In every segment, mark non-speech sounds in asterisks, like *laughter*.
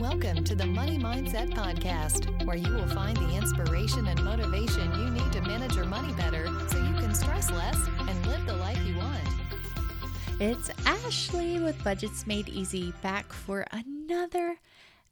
Welcome to the Money Mindset Podcast, where you will find the inspiration and motivation you need to manage your money better so you can stress less and live the life you want. It's Ashley with Budgets Made Easy back for another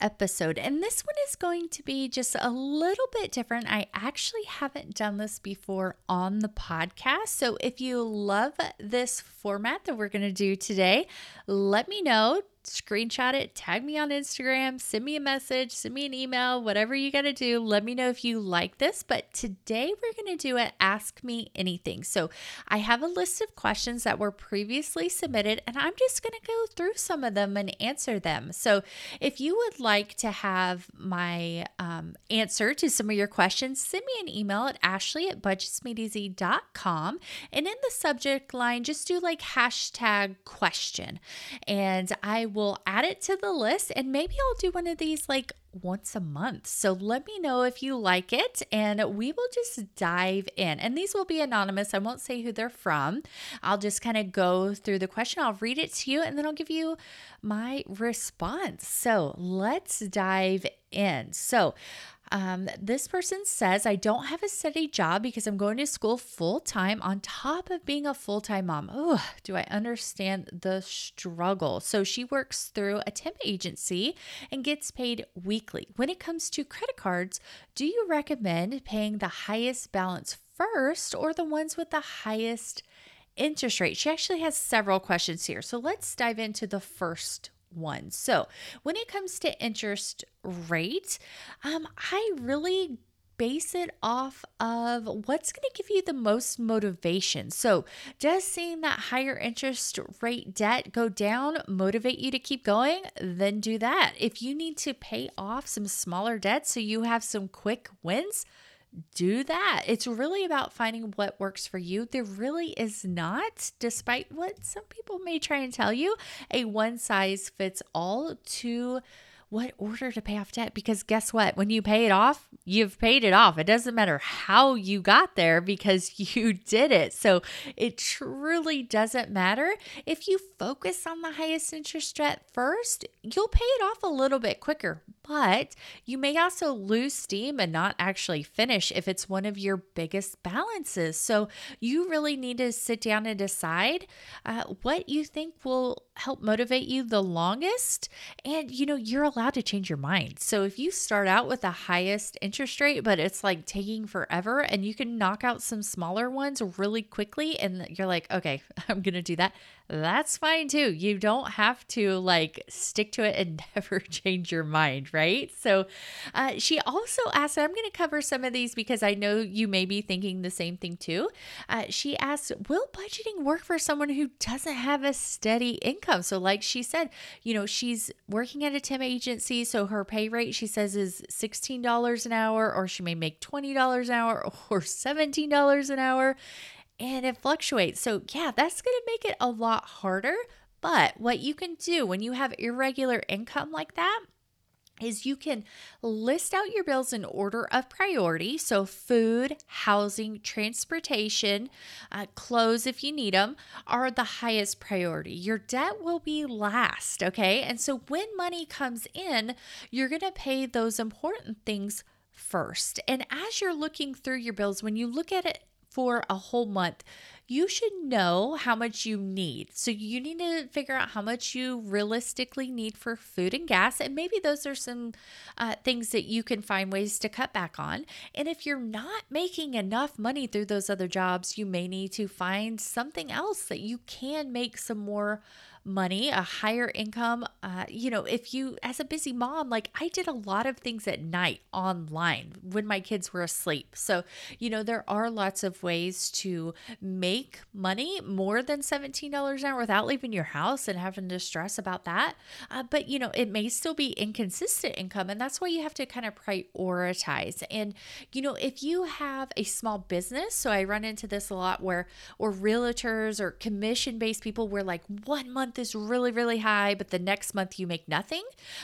episode. And this one is going to be just a little bit different. I actually haven't done this before on the podcast. So if you love this format that we're going to do today, let me know screenshot it, tag me on Instagram, send me a message, send me an email, whatever you got to do. Let me know if you like this. But today we're going to do it Ask Me Anything. So I have a list of questions that were previously submitted, and I'm just going to go through some of them and answer them. So if you would like to have my um, answer to some of your questions, send me an email at ashley at budgetsmadeeasy.com. And in the subject line, just do like hashtag question. And I will add it to the list and maybe I'll do one of these like once a month. So let me know if you like it and we will just dive in. And these will be anonymous. I won't say who they're from. I'll just kind of go through the question. I'll read it to you and then I'll give you my response. So let's dive in. So, um, this person says, I don't have a steady job because I'm going to school full time on top of being a full time mom. Oh, do I understand the struggle? So she works through a temp agency and gets paid weekly. When it comes to credit cards, do you recommend paying the highest balance first or the ones with the highest interest rate? She actually has several questions here. So let's dive into the first one. So, when it comes to interest rate, um, I really base it off of what's going to give you the most motivation. So, does seeing that higher interest rate debt go down motivate you to keep going? Then do that. If you need to pay off some smaller debts so you have some quick wins, do that. It's really about finding what works for you. There really is not, despite what some people may try and tell you, a one size fits all to what order to pay off debt. Because guess what? When you pay it off you've paid it off. It doesn't matter how you got there because *laughs* you did it. So it truly doesn't matter. If you focus on the highest interest debt first you'll pay it off a little bit quicker but you may also lose steam and not actually finish if it's one of your biggest balances. So you really need to sit down and decide uh, what you think will help motivate you the longest. And you know you're allowed to change your mind. So if you start out with the highest interest rate, but it's like taking forever and you can knock out some smaller ones really quickly and you're like, okay, *laughs* I'm going to do that that's fine too. You don't have to like stick to it and *laughs* never change your mind, right? So uh, she also asked, I'm going to cover some of these because I know you may be thinking the same thing too. Uh, she asked, Will budgeting work for someone who doesn't have a steady income? So, like she said, you know, she's working at a temp agency. So her pay rate, she says, is $16 an hour, or she may make $20 an hour *laughs* or $17 an hour and it fluctuates. So, yeah, that's going to make it a lot harder. But what you can do when you have irregular income like that is you can list out your bills in order of priority. So, food, housing, transportation, uh, clothes if you need them are the highest priority. Your debt will be last, okay? And so, when money comes in, you're going to pay those important things first. And as you're looking through your bills, when you look at it for a whole month, you should know how much you need. So you need to figure out how much you realistically need for food and gas. And maybe those are some uh, things that you can find ways to cut back on. And if you're not making enough money through those other jobs, you may need to find something else that you can make some more money, a higher income. Uh, you know, if you, as a busy mom, like I did a lot of things at night online when my kids were asleep. So, you know, there are lots of ways to make money more than $17 an hour without leaving your house and having to stress about that. Uh, but, you know, it may still be inconsistent income. And that's why you have to kind of prioritize. And, you know, if you have a small business, so I run into this a lot where, or realtors or commission based people where like one month month is really, really high, but the next month you make nothing.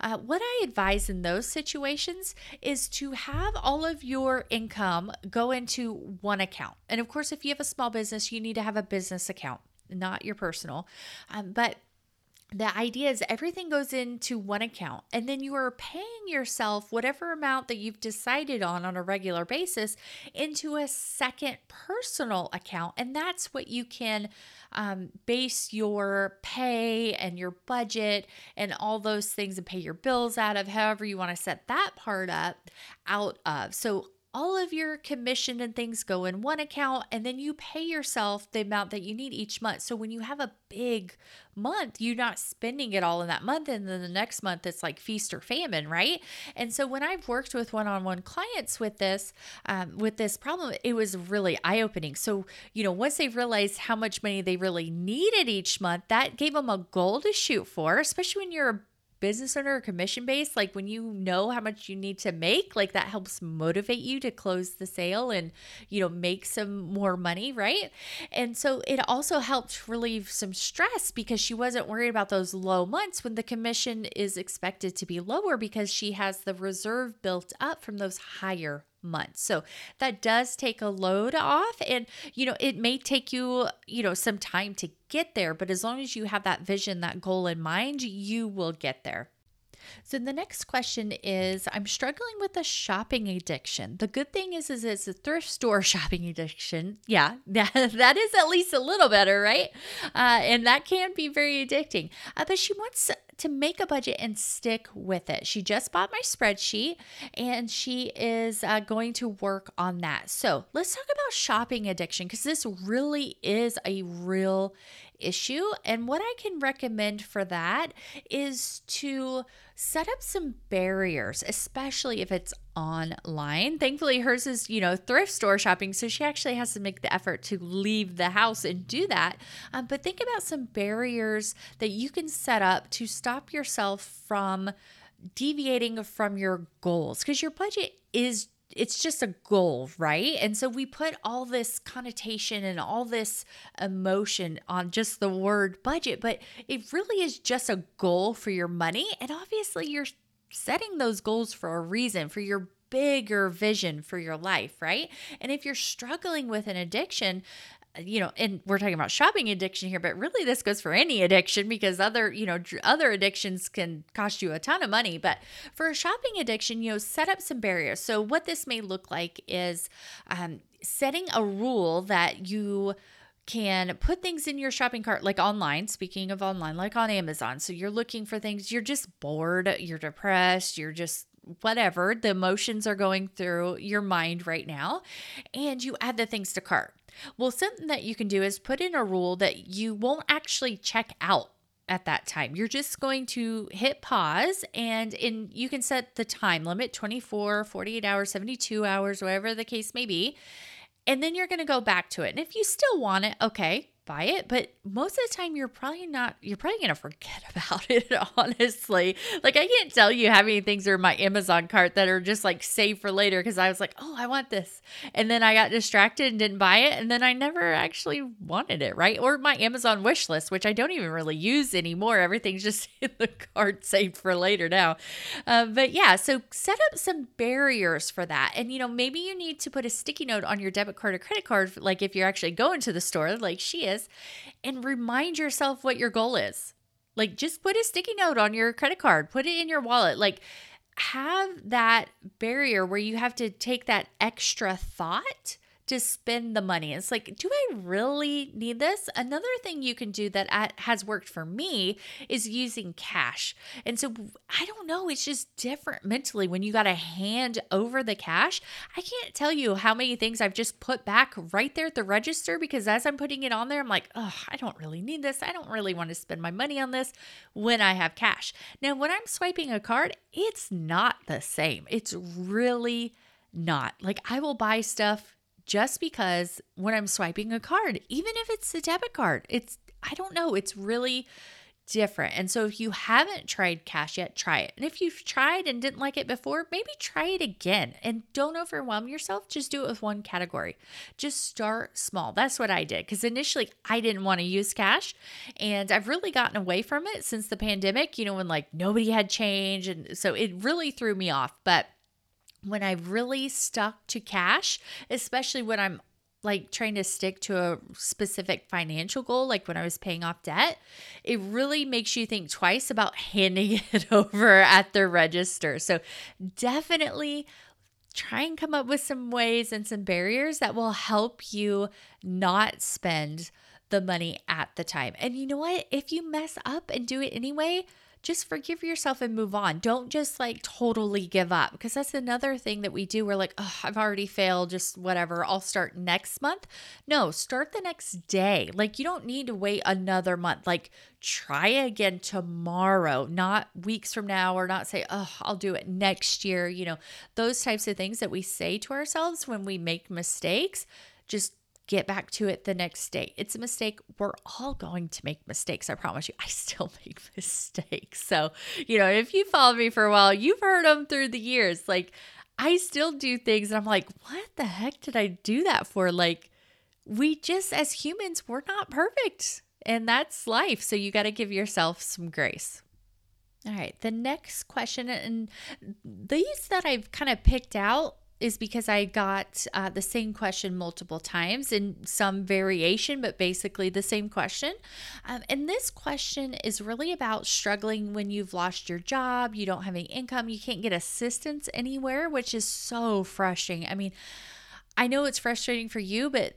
Uh, what I advise in those situations is to have all of your income go into one account. And of course, if you have a small business, you need to have a business account, not your personal. Um, but the idea is everything goes into one account and then you are paying yourself whatever amount that you've decided on on a regular basis into a second personal account and that's what you can um, base your pay and your budget and all those things and pay your bills out of however you want to set that part up out of. So all of your commission and things go in one account and then you pay yourself the amount that you need each month. So when you have a big month, you're not spending it all in that month and then the next month it's like feast or famine, right? And so when I've worked with one-on-one clients with this um, with this problem, it was really eye-opening. So, you know, once they realized how much money they really needed each month, that gave them a goal to shoot for, especially when you're a business owner or commission based, like when you know how much you need to make, like that helps motivate you to close the sale and, you know, make some more money, right? And so it also helped relieve some stress because she wasn't worried about those low months when the commission is expected to be lower because she has the reserve built up from those higher months. So that does take a load off and you know it may take you you know some time to get there but as long as you have that vision that goal in mind you will get there. So the next question is I'm struggling with a shopping addiction. The good thing is is it's a thrift store *laughs* shopping addiction. Yeah, *laughs* that, that is at least a little better, right? Uh, and that can be very addicting. Uh, but she wants to make a budget and stick with it. She just bought my spreadsheet and she is uh, going to work on that. So let's talk about shopping addiction because this really is a real issue. And what I can recommend for that is to set up some barriers, especially if it's online. Thankfully, hers is, you know, thrift store shopping. So she actually has to make the effort to leave the house and do that. Um, but think about some barriers that you can set up to stop yourself from deviating from your goals because your budget is it's just a goal, right? And so we put all this connotation and all this emotion on just the word budget, but it really is just a goal for your money. And obviously, you're setting those goals for a reason, for your bigger vision for your life, right? And if you're struggling with an addiction, you know, and we're talking about shopping addiction here, but really this goes for any addiction because other, you know, other addictions can cost you a ton of money. But for a shopping addiction, you know, set up some barriers. So what this may look like is um, setting a rule that you can put things in your shopping cart like online speaking of online like on amazon so you're looking for things you're just bored you're depressed you're just whatever the emotions are going through your mind right now and you add the things to cart well, something that you can do is put in a rule that you won't actually check out at that time. You're just going to hit pause and in you can set the time limit 24, 48 hours, 72 hours, whatever the case may be. And then you're going to go back to it. And if you still want it, okay, buy it, but most of the time you're probably not you're probably going to forget *laughs* about it honestly. Like I can't tell you how many things are in my Amazon cart that are just like saved for later cuz I was like, "Oh, I want this." And then I got distracted and didn't buy it and then I never actually wanted it, right? Or my Amazon wish list, which I don't even really use anymore. Everything's *laughs* just in the cart saved for later now. Um, but yeah, so set up some barriers for that. And you know, maybe you need to put a sticky note on your debit card or credit card like if you're actually going to the store like she is and remind yourself what your goal is. Like just put a sticky note on your credit card, put it in your wallet. Like have that barrier where you have to take that extra thought to spend the money. It's like, do I really need this? Another thing you can do that has worked for me is using cash. And so I don't know, it's just different mentally when you got to hand over the cash. I can't tell you how many things I've just put back right there at the register because as I'm putting it on there, I'm like, oh, I don't really need this. I don't really want to spend my money on this when I have cash. Now, when I'm swiping a card, it's not the same. It's really not. Like I will buy stuff just because when I'm swiping a card, even if it's a debit card, it's, I don't know, it's really different. And so if you haven't tried cash yet, try it. And if you've tried and didn't like it before, maybe try it again and don't overwhelm yourself. Just do it with one category. Just start small. That's what I did because initially I didn't want to use cash and I've really gotten away from it since the pandemic, you know, when like nobody had change. And so it really threw me off. But when I've really stuck to cash, especially when I'm like trying to stick to a specific financial goal, like when I was paying off debt, it really makes you think twice about *laughs* handing it over at the register. So definitely try and come up with some ways and some barriers that will help you not spend the money at the time. And you know what? If you mess up and do it anyway, just forgive yourself and move on. Don't just like totally give up because that's another thing that we do. We're like, oh, I've already failed, just whatever. I'll start next month. No, start the next day. Like, you don't need to wait another month. Like, try again tomorrow, not weeks from now, or not say, oh, I'll do it next year. You know, those types of things that we say to ourselves when we make mistakes. Just get back to it the next day. It's a mistake. We're all going to make mistakes. I promise you. I still *laughs* make mistakes. So, you know, if you follow me for a while, you've heard them through the years. Like, I still do things and I'm like, what the heck did I do that for? Like, we just, as humans, we're not perfect. And that's life. So you got to give yourself some grace. All right. The next question, and these that I've kind of picked out is because I got uh, the same question multiple times in some variation, but basically the same question. Um, and this question is really about struggling when you've lost your job, you don't have any income, you can't get assistance anywhere, which is so frustrating. I mean, I know it's frustrating for you, but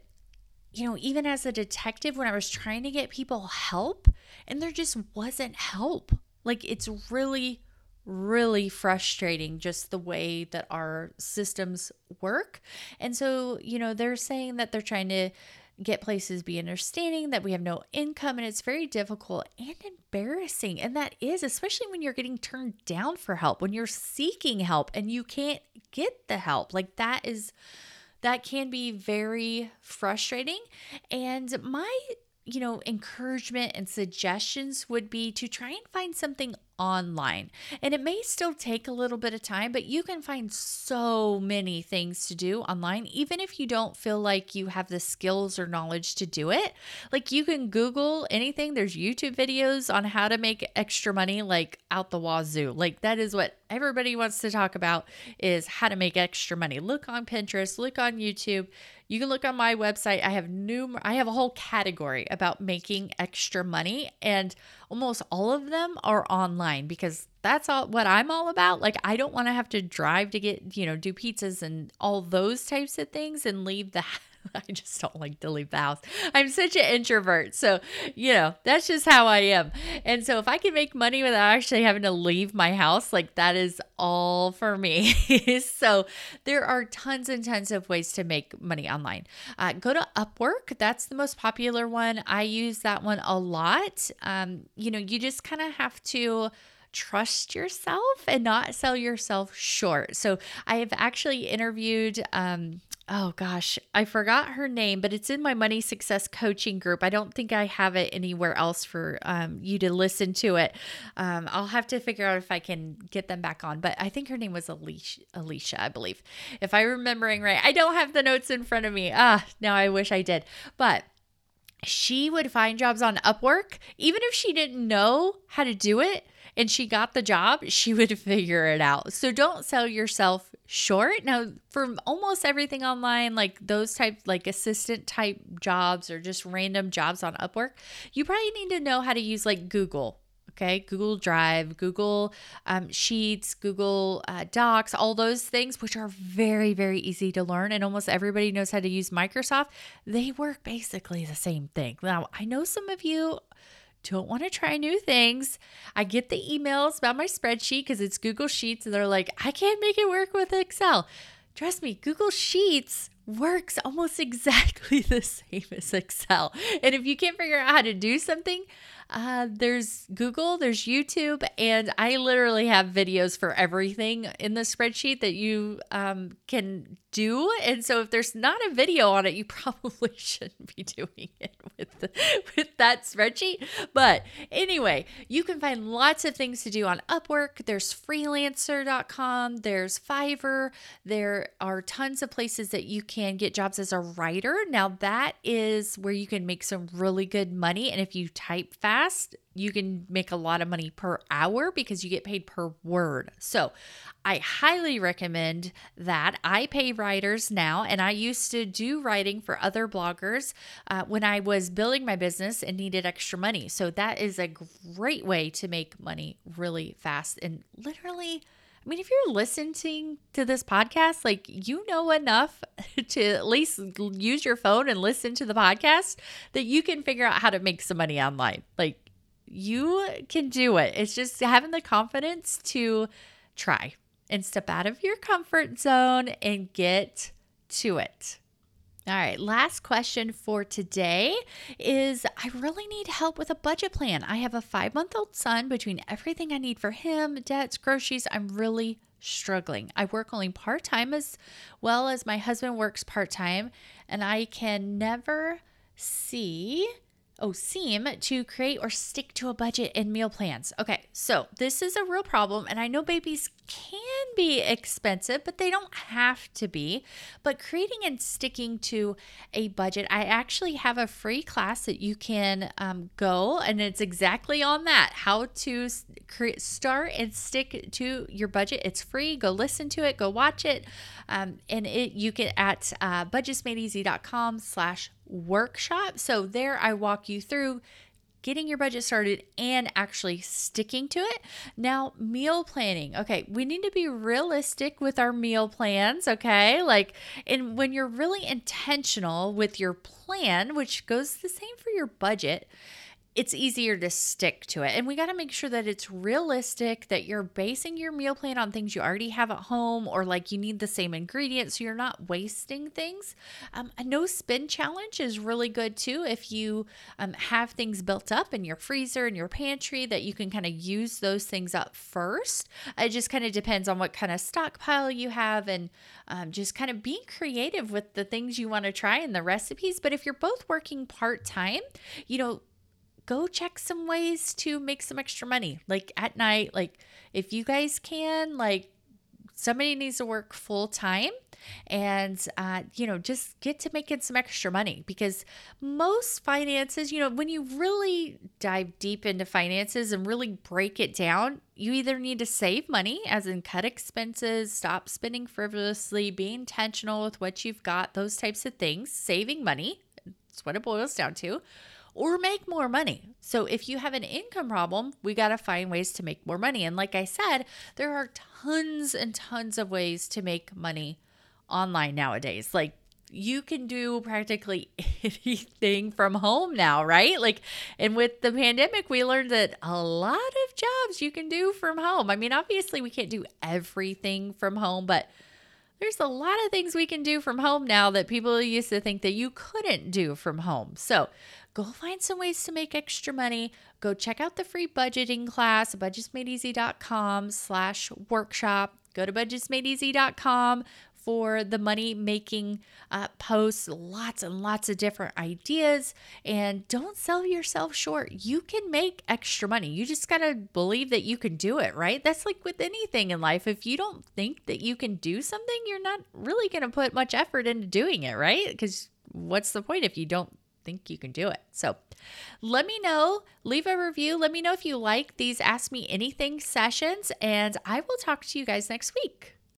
you know, even as a detective, when I was trying to get people help and there just wasn't help, like it's really really frustrating just the way that our systems work. And so, you know, they're saying that they're trying to get places be understanding that we have no income and it's very difficult and embarrassing. And that is especially when you're getting turned down for help when you're seeking help and you can't get the help. Like that is that can be very frustrating. And my you know encouragement and suggestions would be to try and find something online. And it may still take a little bit of time, but you can find so many things to do online, even if you don't feel like you have the skills or knowledge to do it. Like you can Google anything, there's YouTube videos on how to make extra money, like out the wazoo. Like that is what everybody wants to talk about is how to make extra money. Look on Pinterest, look on YouTube. You can look on my website. I have new I have a whole category about making extra money and almost all of them are online because that's all what I'm all about. Like I don't want to have to drive to get, you know, do pizzas and all those types of things and leave the *laughs* I just don't like to leave the house. I'm such an introvert. So, you know, that's just how I am. And so, if I can make money without actually having to leave my house, like that is all for me. *laughs* so, there are tons and tons of ways to make money online. Uh, go to Upwork. That's the most popular one. I use that one a lot. Um, you know, you just kind of have to trust yourself and not sell yourself short. So I have actually interviewed um, oh gosh, I forgot her name, but it's in my money success coaching group. I don't think I have it anywhere else for um, you to listen to it. Um, I'll have to figure out if I can get them back on, but I think her name was Alicia, Alicia, I believe, if I'm remembering right. I don't have the notes in front of me. Ah, now I wish I did, but she would find jobs on Upwork, even if she didn't know how to do it and she got the job, she would *laughs* figure it out. So don't sell yourself short. Now, for almost everything online, like those type, like assistant type jobs or just random jobs on Upwork, you probably need to know how to use like Google. Okay, Google Drive, Google um, Sheets, Google uh, Docs, all those things, which are very, very easy to learn. And almost everybody knows how to use Microsoft. They work basically the same thing. Now, I know some of you don't want to try new things. I get the emails about my spreadsheet because it's Google Sheets and they're like, I can't make it work with Excel. Trust me, Google Sheets works almost *laughs* exactly the same as Excel. And if you can't figure out how to do something, uh, there's Google, there's YouTube, and I literally have videos for everything in the spreadsheet that you um, can do. And so if there's not a video on it, you *laughs* probably shouldn't be doing it with the, with that spreadsheet. But anyway, you can find lots of things to do on Upwork. There's freelancer.com, there's Fiverr, there are tons of places that you can get jobs as a writer. Now that is where you can make some really good money and if you type fast podcast, you can make a lot of money per hour because you get paid per word. So I highly recommend that. I pay writers now, and I used to do writing for other bloggers uh, when I was building my business and needed extra money. So that is a great way to make money really fast and literally I mean, if you're listening to this podcast, like you know enough *laughs* to at least use your phone and listen to the podcast that you can figure out how to make some money online. Like you can do it. It's just having the confidence to try and step out of your comfort zone and get to it. All right, last question for today is I really need help with a budget plan. I have a five month old son. Between everything I need for him, debts, groceries, I'm really struggling. I work only part time as well as my husband works part time, and I can never see oh, seem to create or stick to a budget and meal plans. Okay, so this is a real problem, and I know babies can be expensive, but they don't have to be. But creating and sticking to a budget, I actually have a free class that you can um, go, and it's exactly on that how to create, start and stick to your budget. It's free. Go listen to it, go watch it. Um, and it you get at uh, budgetsmadeeasy.com slash workshop. So there I walk you through getting your budget started and actually sticking to it. Now, meal planning. Okay, we need to be realistic with our meal plans, okay? Like and when you're really intentional with your plan, which goes the same for your budget, it's easier to stick to it. And we got to make sure that it's realistic, that you're basing your meal plan on things you already have at home or like you need the same ingredients so you're not wasting things. Um, a no spend challenge is really good too if you um, have things built up in your freezer and your pantry that you can kind of use those things up first. It just kind of depends on what kind of stockpile you have and um, just kind of being creative with the things you want to try and the recipes. But if you're both working part time, you know, go check some ways to make some extra money. Like at night, like if you guys can, like somebody needs to work full time and uh, you know just get to making some extra money because most finances you know when you really dive deep into finances and really break it down you either need to save money as in cut expenses stop spending frivolously be intentional with what you've got those types of things saving money that's what it boils down to or make more money. So if you have an income problem, we got to find ways to make more money. And like I said, there are tons and tons of ways to make money online nowadays. Like you can do practically *laughs* anything from home now, right? Like, and with the pandemic, we learned that a lot of jobs you can do from home. I mean, obviously, we can't do everything from home, but there's a lot of things we can do from home now that people used to think that you couldn't do from home. So go find some ways to make extra money. Go check out the free budgeting class, budgetsmadeeasy.com slash workshop. Go to budgetsmadeeasy.com for the money making uh, posts, lots and lots of different ideas. And don't sell yourself short. You can make extra money. You just got to believe that you can do it, right? That's like with anything in life. If you don't think that you can do something, you're not really going to put much effort into doing it, right? Because what's the point if you don't think you can do it. So let me know, leave a review. Let me know if you like these Ask Me Anything sessions, and I will talk to you guys next week.